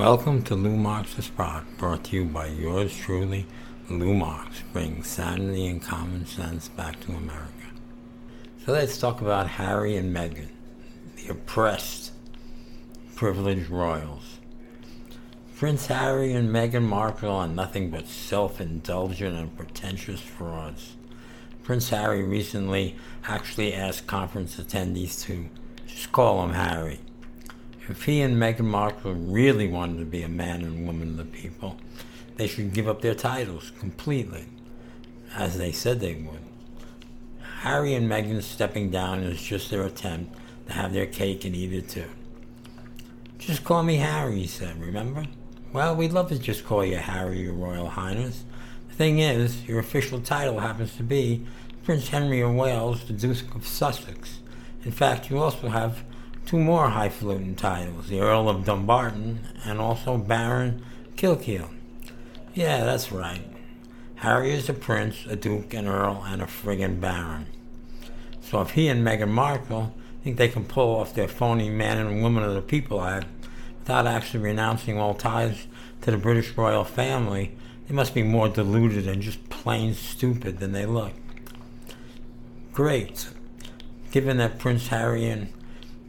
Welcome to Lou the Spot, brought to you by yours truly, Lou bringing sanity and common sense back to America. So let's talk about Harry and Meghan, the oppressed, privileged royals. Prince Harry and Meghan Markle are nothing but self indulgent and pretentious frauds. Prince Harry recently actually asked conference attendees to just call him Harry if he and Meghan Markle really wanted to be a man and woman of the people, they should give up their titles completely, as they said they would. Harry and Meghan stepping down is just their attempt to have their cake and eat it too. Just call me Harry, he said, remember? Well, we'd love to just call you Harry, Your Royal Highness. The thing is, your official title happens to be Prince Henry of Wales, the Duke of Sussex. In fact, you also have two more highfalutin titles, the Earl of Dumbarton and also Baron Kilkeel. Yeah, that's right. Harry is a prince, a duke, an earl, and a friggin' baron. So if he and Meghan Markle think they can pull off their phony man and woman of the people act without actually renouncing all ties to the British royal family, they must be more deluded and just plain stupid than they look. Great. Given that Prince Harry and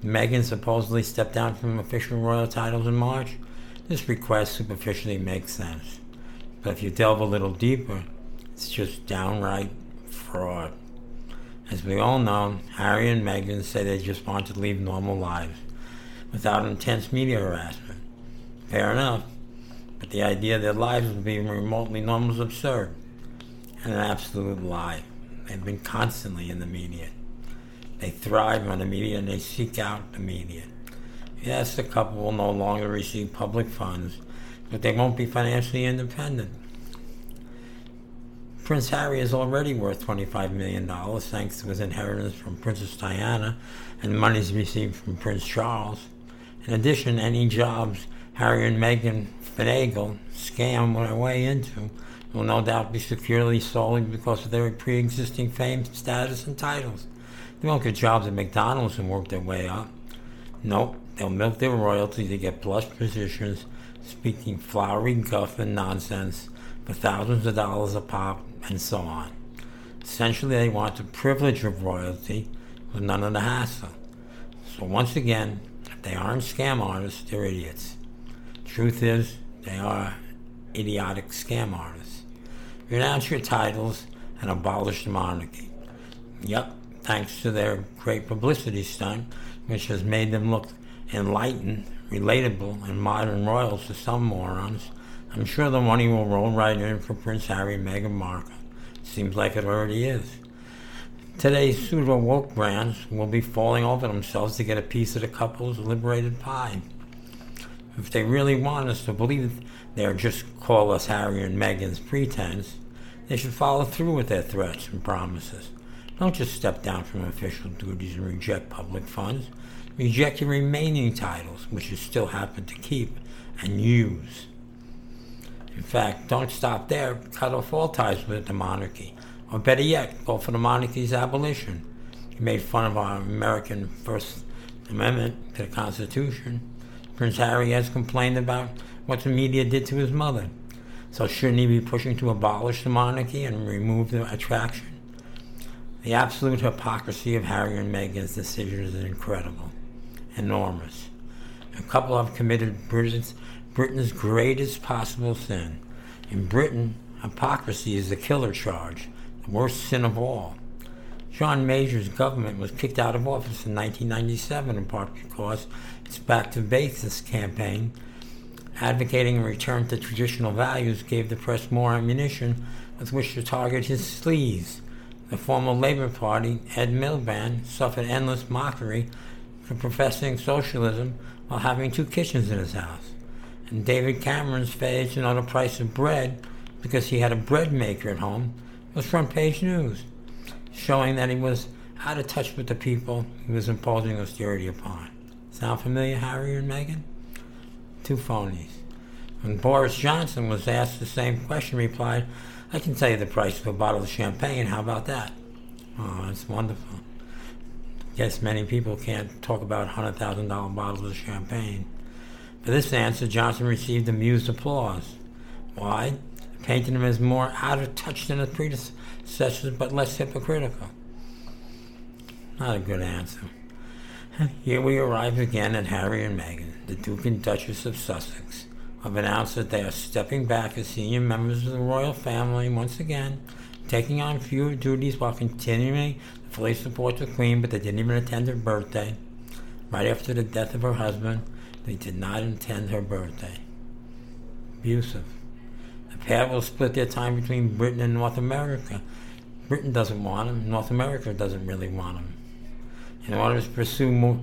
Meghan supposedly stepped down from official royal titles in March. This request superficially makes sense. But if you delve a little deeper, it's just downright fraud. As we all know, Harry and Meghan say they just want to lead normal lives without intense media harassment. Fair enough, but the idea their lives will be remotely normal is absurd and an absolute lie. They've been constantly in the media. They thrive on the media and they seek out the media. Yes, the couple will no longer receive public funds, but they won't be financially independent. Prince Harry is already worth $25 million thanks to his inheritance from Princess Diana and monies received from Prince Charles. In addition, any jobs Harry and Meghan finagle, scam their way into will no doubt be securely solely because of their pre existing fame, status, and titles. They won't get jobs at McDonald's and work their way up. Nope, they'll milk their royalty to get plush positions, speaking flowery guff and nonsense for thousands of dollars a pop, and so on. Essentially, they want the privilege of royalty with none of the hassle. So, once again, if they aren't scam artists, they're idiots. Truth is, they are idiotic scam artists. Renounce your titles and abolish the monarchy. Yep, thanks to their great publicity stunt, which has made them look enlightened, relatable, and modern royals to some morons. I'm sure the money will roll right in for Prince Harry and Meghan Markle. Seems like it already is. Today's pseudo woke brands will be falling over themselves to get a piece of the couple's liberated pie. If they really want us to believe they're just call us Harry and Meghan's pretense, they should follow through with their threats and promises. Don't just step down from official duties and reject public funds. Reject your remaining titles, which you still happen to keep and use. In fact, don't stop there. Cut off all ties with the monarchy. Or better yet, go for the monarchy's abolition. You made fun of our American First Amendment to the Constitution. Prince Harry has complained about what the media did to his mother. So shouldn't he be pushing to abolish the monarchy and remove the attraction? The absolute hypocrisy of Harry and Meghan's decision is incredible, enormous. A couple have committed Britain's, Britain's greatest possible sin. In Britain, hypocrisy is the killer charge, the worst sin of all. John Major's government was kicked out of office in 1997 in part because its Back to Basics campaign, advocating a return to traditional values, gave the press more ammunition with which to target his sleaze the former Labour Party, Ed Miliband, suffered endless mockery for professing socialism while having two kitchens in his house. And David Cameron's failure to know the price of bread because he had a bread maker at home was front page news, showing that he was out of touch with the people he was imposing austerity upon. Sound familiar, Harry and Meghan? Two phonies. When Boris Johnson was asked the same question, replied, I can tell you the price of a bottle of champagne. How about that? Oh, that's wonderful. Guess many people can't talk about $100,000 bottles of champagne. For this answer, Johnson received amused applause. Why? Painting him as more out of touch than his predecessors, but less hypocritical. Not a good answer. Here we arrive again at Harry and Meghan, the Duke and Duchess of Sussex, have announced that they are stepping back as senior members of the royal family once again, taking on fewer duties while continuing to fully support the Queen, but they didn't even attend her birthday. Right after the death of her husband, they did not attend her birthday. Abusive. The pair will split their time between Britain and North America. Britain doesn't want him, North America doesn't really want him in order to pursue more,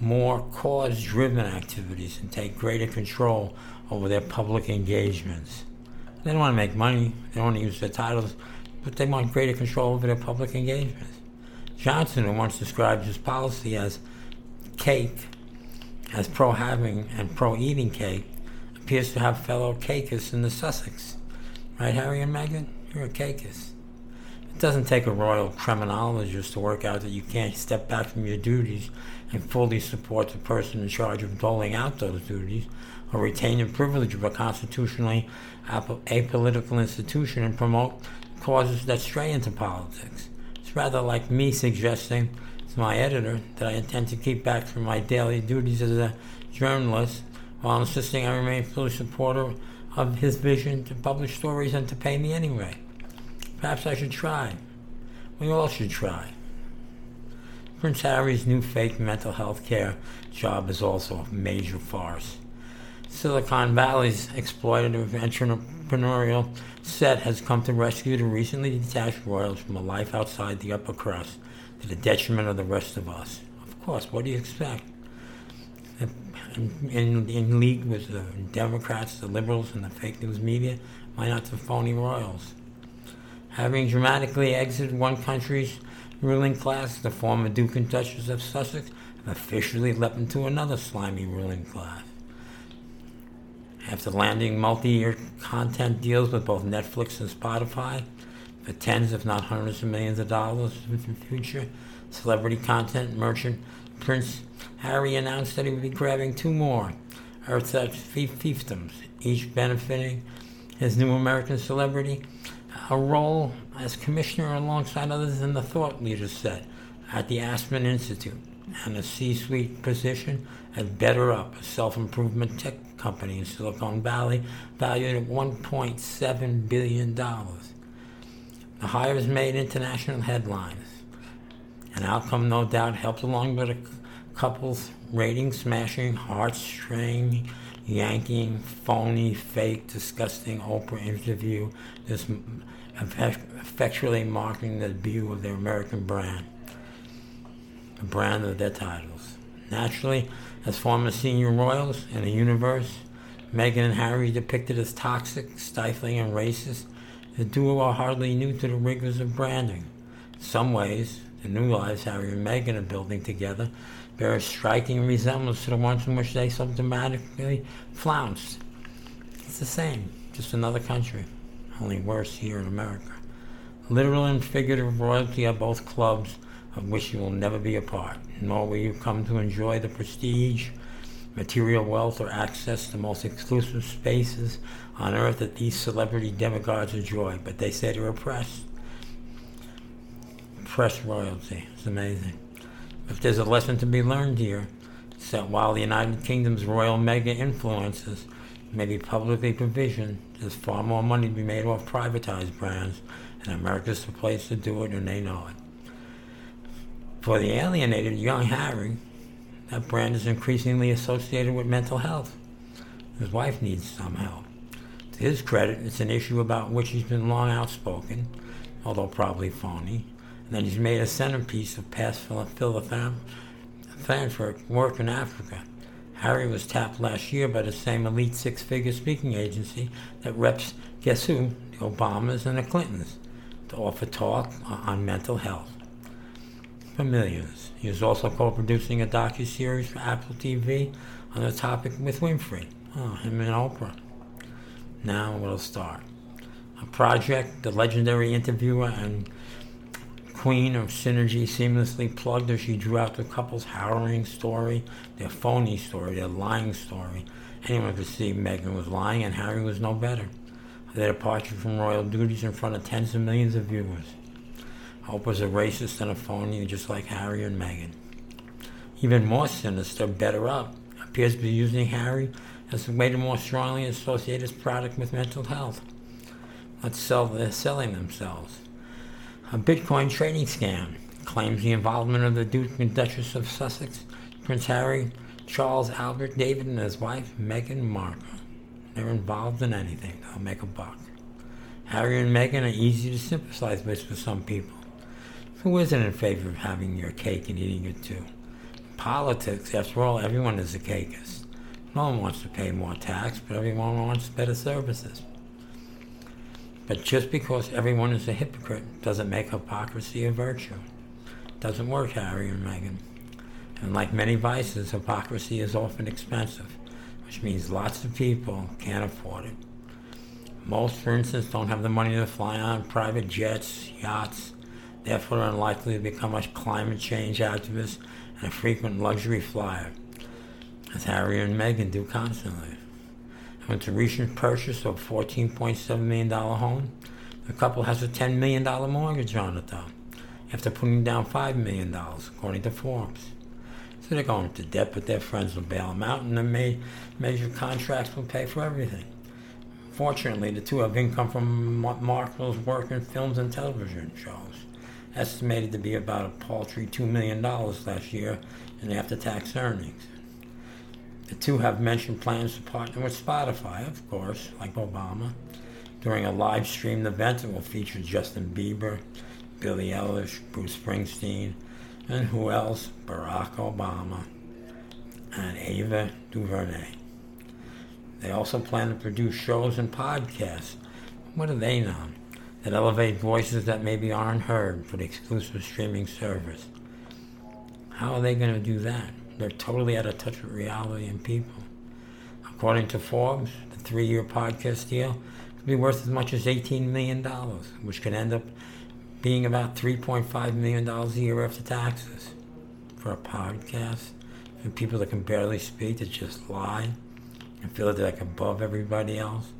more cause driven activities and take greater control over their public engagements. They don't want to make money, they don't want to use their titles, but they want greater control over their public engagements. Johnson, who once described his policy as cake, as pro having and pro eating cake, appears to have fellow cakeists in the Sussex. Right, Harry and Meghan? You're a cakeist. It doesn't take a royal criminologist to work out that you can't step back from your duties and fully support the person in charge of doling out those duties or retain the privilege of a constitutionally apolitical institution and promote causes that stray into politics. It's rather like me suggesting to my editor that I intend to keep back from my daily duties as a journalist while insisting I remain fully supporter of his vision to publish stories and to pay me anyway. Perhaps I should try. We all should try. Prince Harry's new fake mental health care job is also a major farce. Silicon Valley's exploitative entrepreneurial set has come to rescue the recently detached royals from a life outside the upper crust to the detriment of the rest of us. Of course, what do you expect? In, in, in league with the Democrats, the liberals, and the fake news media, why not the phony royals? Having dramatically exited one country's ruling class, the former Duke and Duchess of Sussex have officially leapt into another slimy ruling class. After landing multi year content deals with both Netflix and Spotify for tens, if not hundreds of millions of dollars in the future, celebrity content merchant Prince Harry announced that he would be grabbing two more Earth's fiefdoms, each benefiting his new American celebrity a role as commissioner alongside others in the thought leader set at the Aspen Institute and a C suite position at BetterUp, a self improvement tech company in Silicon Valley, valued at $1.7 billion. The hires made international headlines. An outcome, no doubt, helped along with a couple's rating smashing, heart straining, yanking, phony, fake, disgusting Oprah interview, this effectually marking the debut of their American brand, the brand of their titles. Naturally, as former senior royals in the universe, Meghan and Harry depicted as toxic, stifling, and racist, the duo are hardly new to the rigors of branding. In some ways, the new lives Harry and Meghan are building together bear a striking resemblance to the ones in which they so dramatically flounced. It's the same, just another country, only worse here in America. Literal and figurative royalty are both clubs of which you will never be a part, nor will you come to enjoy the prestige, material wealth, or access to most exclusive spaces on earth that these celebrity demigods enjoy, but they say they're oppressed. Oppressed royalty. It's amazing. If there's a lesson to be learned here, it's that while the United Kingdom's royal mega influences may be publicly provisioned, there's far more money to be made off privatized brands, and America's the place to do it, and they know it. For the alienated young Harry, that brand is increasingly associated with mental health. His wife needs some help. To his credit, it's an issue about which he's been long outspoken, although probably phony. And then he's made a centerpiece of past philanthropic work in Africa. Harry was tapped last year by the same elite six figure speaking agency that reps, guess who? The Obamas and the Clintons, to offer talk on mental health. For millions. He is also co producing a docu series for Apple TV on the topic with Winfrey. Oh, him and Oprah. Now we'll start. A project the legendary interviewer and queen of synergy seamlessly plugged as she drew out the couple's harrowing story, their phony story, their lying story, Anyone could see Meghan was lying and Harry was no better. Their departure from royal duties in front of tens of millions of viewers. Hope was a racist and a phony just like Harry and Meghan. Even more sinister, BetterUp, appears to be using Harry as a way to more strongly associate his product with mental health. Let's sell, they're selling themselves. A Bitcoin trading scam claims the involvement of the Duke and Duchess of Sussex, Prince Harry, Charles Albert, David, and his wife, Meghan Markle. They're involved in anything, they'll make a buck. Harry and Meghan are easy to sympathize with for some people. Who isn't in favor of having your cake and eating it too? Politics, after all, everyone is a cakeist. No one wants to pay more tax, but everyone wants better services. But just because everyone is a hypocrite doesn't make hypocrisy a virtue. Doesn't work, Harry and Meghan. And like many vices, hypocrisy is often expensive which means lots of people can't afford it. Most, for instance, don't have the money to fly on private jets, yachts, therefore are unlikely to become a climate change activist and a frequent luxury flyer, as Harry and Meghan do constantly. With the recent purchase of a $14.7 million home, the couple has a $10 million mortgage on it, though, after putting down $5 million, according to Forbes. So they're going into debt, but their friends will bail them out, and the major contracts will pay for everything. Fortunately, the two have income from Markle's work in films and television shows, estimated to be about a paltry $2 million last year in after-tax earnings. The two have mentioned plans to partner with Spotify, of course, like Obama, during a live streamed event that will feature Justin Bieber, Billie Eilish, Bruce Springsteen, and who else? Barack Obama and Ava DuVernay. They also plan to produce shows and podcasts. What do they know? That elevate voices that maybe aren't heard for the exclusive streaming service. How are they going to do that? They're totally out of touch with reality and people. According to Forbes, the three year podcast deal could be worth as much as $18 million, which could end up being about $3.5 million a year after taxes for a podcast and people that can barely speak that just lie and feel that they're like above everybody else.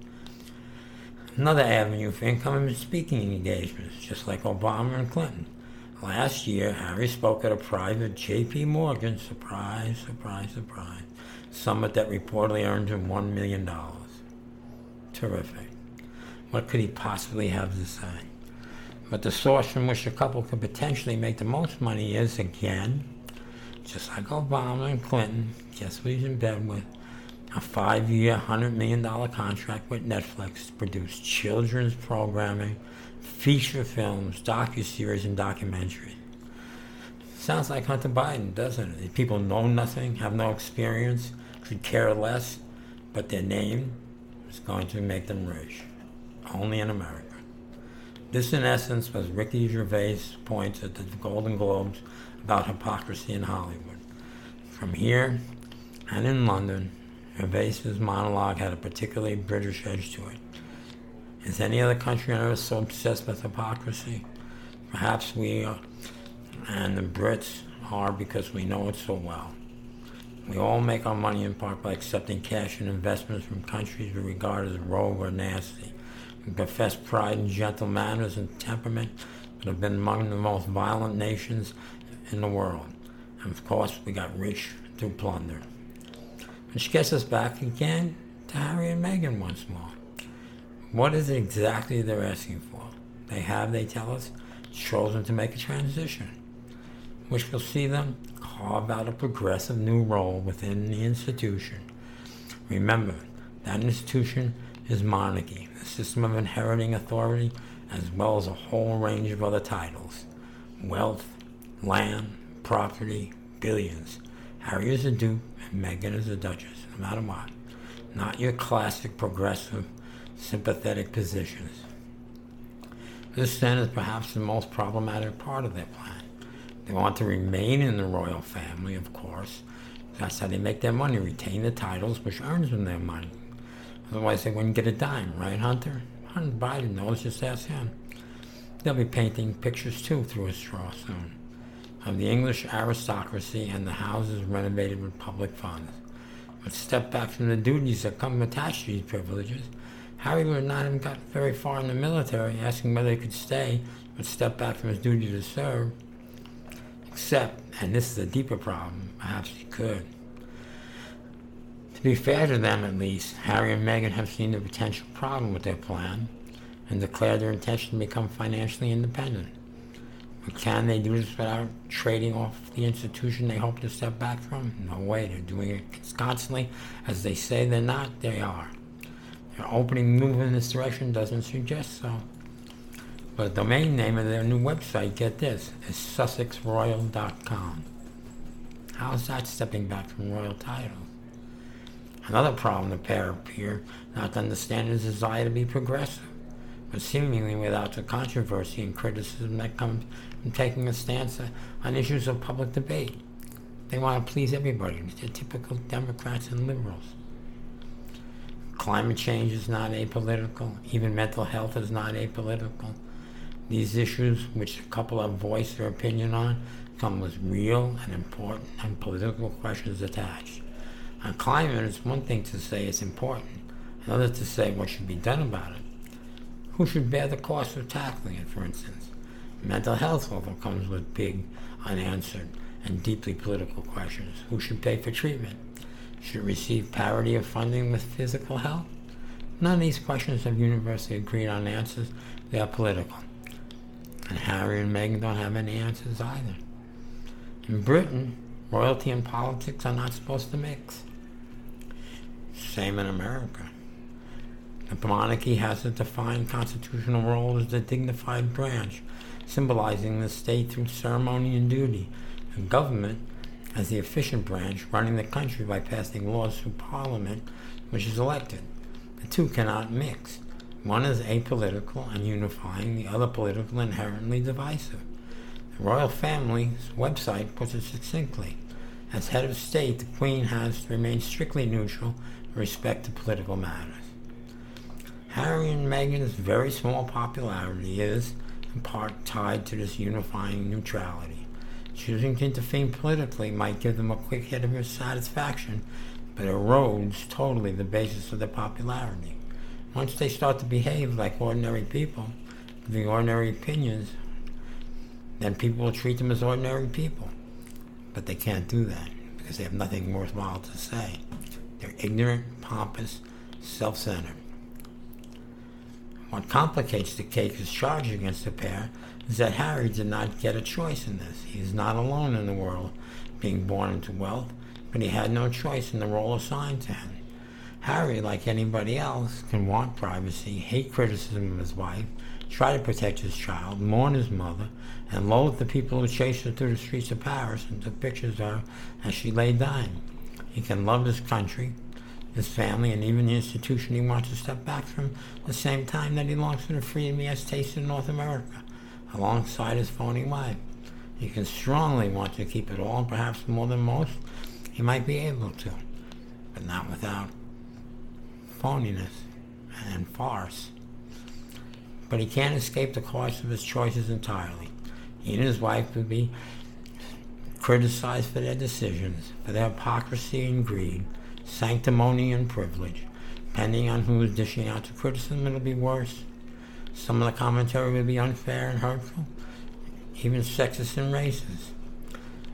Another avenue for income is speaking engagements, just like Obama and Clinton. Last year, Harry spoke at a private J.P. Morgan, surprise, surprise, surprise, summit that reportedly earned him $1 million. Terrific. What could he possibly have to say? But the source from which the couple could potentially make the most money is, again, just like Obama and Clinton, guess what he's in bed with? A five year, $100 million contract with Netflix to produce children's programming, feature films, docu-series, and documentaries. Sounds like Hunter Biden, doesn't it? People know nothing, have no experience, could care less, but their name is going to make them rich. Only in America. This, in essence, was Ricky Gervais' point at the Golden Globes about hypocrisy in Hollywood. From here and in London, Gervais' monologue had a particularly British edge to it. Is any other country on earth so obsessed with hypocrisy? Perhaps we are, and the Brits are because we know it so well. We all make our money in part by accepting cash and investments from countries we regard as rogue or nasty We profess pride in gentle manners and temperament, but have been among the most violent nations in the world. And of course, we got rich through plunder. Which gets us back again to Harry and Meghan once more. What is exactly they're asking for? They have, they tell us, chosen to make a transition, which will see them carve out a progressive new role within the institution. Remember, that institution is monarchy, a system of inheriting authority, as well as a whole range of other titles wealth, land, property, billions. Harry is a duke, and Meghan is a duchess, no matter what. Not your classic progressive, sympathetic positions. This then is perhaps the most problematic part of their plan. They want to remain in the royal family, of course. That's how they make their money, retain the titles, which earns them their money. Otherwise, they wouldn't get a dime, right, Hunter? Hunter Biden knows, just ask him. They'll be painting pictures too through a straw soon of the English aristocracy and the houses renovated with public funds. would step back from the duties that come attached to these privileges, Harry would not have got very far in the military, asking whether he could stay, but step back from his duty to serve. Except, and this is a deeper problem, perhaps he could. To be fair to them, at least, Harry and Meghan have seen the potential problem with their plan and declared their intention to become financially independent. Can they do this without trading off the institution they hope to step back from? No way. They're doing it constantly. As they say they're not, they are. Their opening move in this direction doesn't suggest so. But the domain name of their new website, get this, is sussexroyal.com. How's that stepping back from royal titles? Another problem the pair appear not to understand is desire to be progressive, seemingly without the controversy and criticism that comes from taking a stance on issues of public debate. They want to please everybody. They're typical Democrats and liberals. Climate change is not apolitical. Even mental health is not apolitical. These issues, which a couple have voiced their opinion on, come with real and important and political questions attached. On climate, it's one thing to say it's important, another to say what should be done about it. Who should bear the cost of tackling it, for instance? Mental health also comes with big, unanswered, and deeply political questions. Who should pay for treatment? should receive parity of funding with physical health? None of these questions have universally agreed on answers. They are political. And Harry and Meghan don't have any answers either. In Britain, royalty and politics are not supposed to mix. Same in America. The monarchy has a defined constitutional role as the dignified branch, symbolizing the state through ceremony and duty. and government as the efficient branch running the country by passing laws through Parliament, which is elected. The two cannot mix. One is apolitical and unifying, the other political and inherently divisive. The royal family's website puts it succinctly. As head of state, the Queen has to remain strictly neutral in respect to political matters. Harry and Meghan's very small popularity is, in part, tied to this unifying neutrality. Choosing to intervene politically might give them a quick hit of satisfaction, but erodes totally the basis of their popularity. Once they start to behave like ordinary people, giving ordinary opinions, then people will treat them as ordinary people. But they can't do that because they have nothing worthwhile to say. They're ignorant, pompous, self centered. What complicates the case charge against the pair is that Harry did not get a choice in this. He is not alone in the world being born into wealth, but he had no choice in the role assigned to him. Harry, like anybody else, can want privacy, hate criticism of his wife, try to protect his child, mourn his mother, and loathe the people who chased her through the streets of Paris and took pictures of her as she lay dying. He can love his country, his family, and even the institution he wants to step back from at the same time that he longs for the freedom he has tasted in North America alongside his phony wife. He can strongly want to keep it all, perhaps more than most, he might be able to, but not without phoniness and farce. But he can't escape the cost of his choices entirely. He and his wife would be criticized for their decisions, for their hypocrisy and greed, sanctimony and privilege. Depending on who is dishing out the criticism, it'll be worse some of the commentary will be unfair and hurtful, even sexist and racist.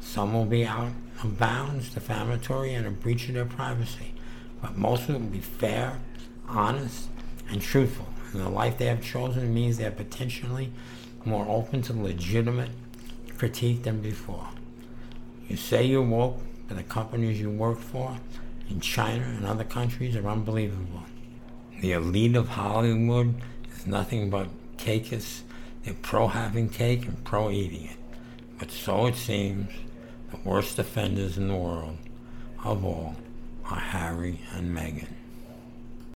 Some will be out of bounds, defamatory, and a breach of their privacy. But most of it will be fair, honest, and truthful. And the life they have chosen means they are potentially more open to legitimate critique than before. You say you're woke, but the companies you work for in China and other countries are unbelievable. The elite of Hollywood is nothing but cakeists. They're pro having cake and pro eating it. But so it seems, the worst offenders in the world of all are Harry and Meghan.